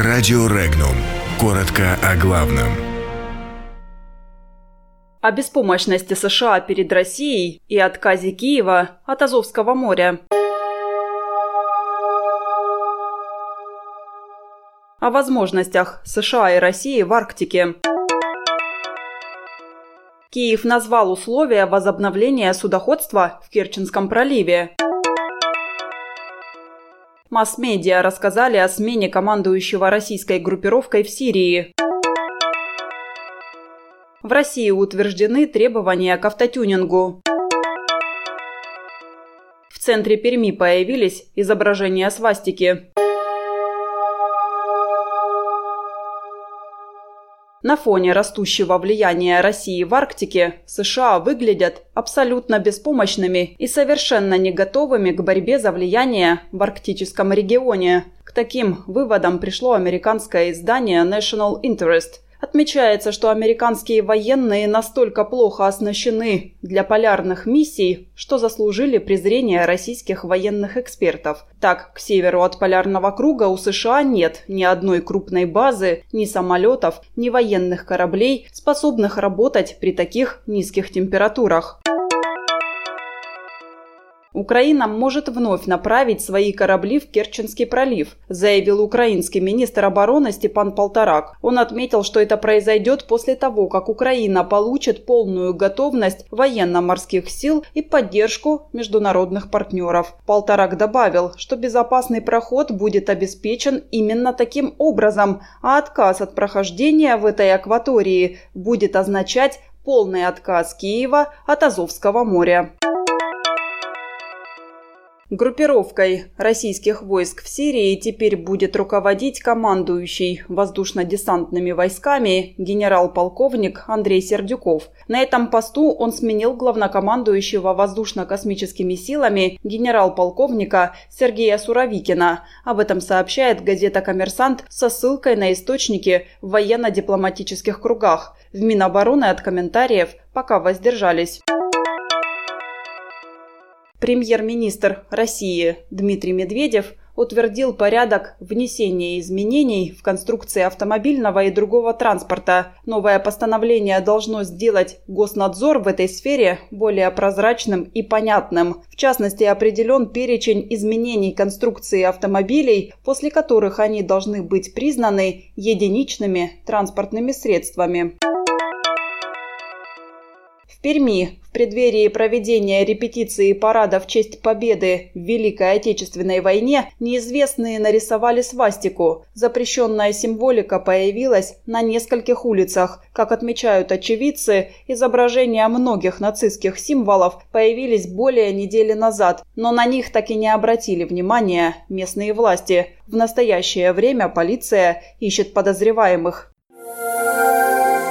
Радио Регнум. Коротко о главном. О беспомощности США перед Россией и отказе Киева от Азовского моря. О возможностях США и России в Арктике. Киев назвал условия возобновления судоходства в Керченском проливе. Масс-медиа рассказали о смене командующего российской группировкой в Сирии. В России утверждены требования к автотюнингу. В центре Перми появились изображения свастики. На фоне растущего влияния России в Арктике США выглядят абсолютно беспомощными и совершенно не готовыми к борьбе за влияние в арктическом регионе. К таким выводам пришло американское издание National Interest – Отмечается, что американские военные настолько плохо оснащены для полярных миссий, что заслужили презрение российских военных экспертов. Так, к северу от полярного круга у США нет ни одной крупной базы, ни самолетов, ни военных кораблей, способных работать при таких низких температурах. Украина может вновь направить свои корабли в Керченский пролив, заявил украинский министр обороны Степан Полторак. Он отметил, что это произойдет после того, как Украина получит полную готовность военно-морских сил и поддержку международных партнеров. Полторак добавил, что безопасный проход будет обеспечен именно таким образом, а отказ от прохождения в этой акватории будет означать полный отказ Киева от Азовского моря. Группировкой российских войск в Сирии теперь будет руководить командующий воздушно-десантными войсками генерал-полковник Андрей Сердюков. На этом посту он сменил главнокомандующего воздушно-космическими силами генерал-полковника Сергея Суровикина. Об этом сообщает газета «Коммерсант» со ссылкой на источники в военно-дипломатических кругах. В Минобороны от комментариев пока воздержались. Премьер-министр России Дмитрий Медведев утвердил порядок внесения изменений в конструкции автомобильного и другого транспорта. Новое постановление должно сделать госнадзор в этой сфере более прозрачным и понятным. В частности, определен перечень изменений конструкции автомобилей, после которых они должны быть признаны единичными транспортными средствами. В Перми в преддверии проведения репетиции парада в честь победы в Великой Отечественной войне неизвестные нарисовали свастику. Запрещенная символика появилась на нескольких улицах. Как отмечают очевидцы, изображения многих нацистских символов появились более недели назад, но на них так и не обратили внимания местные власти. В настоящее время полиция ищет подозреваемых.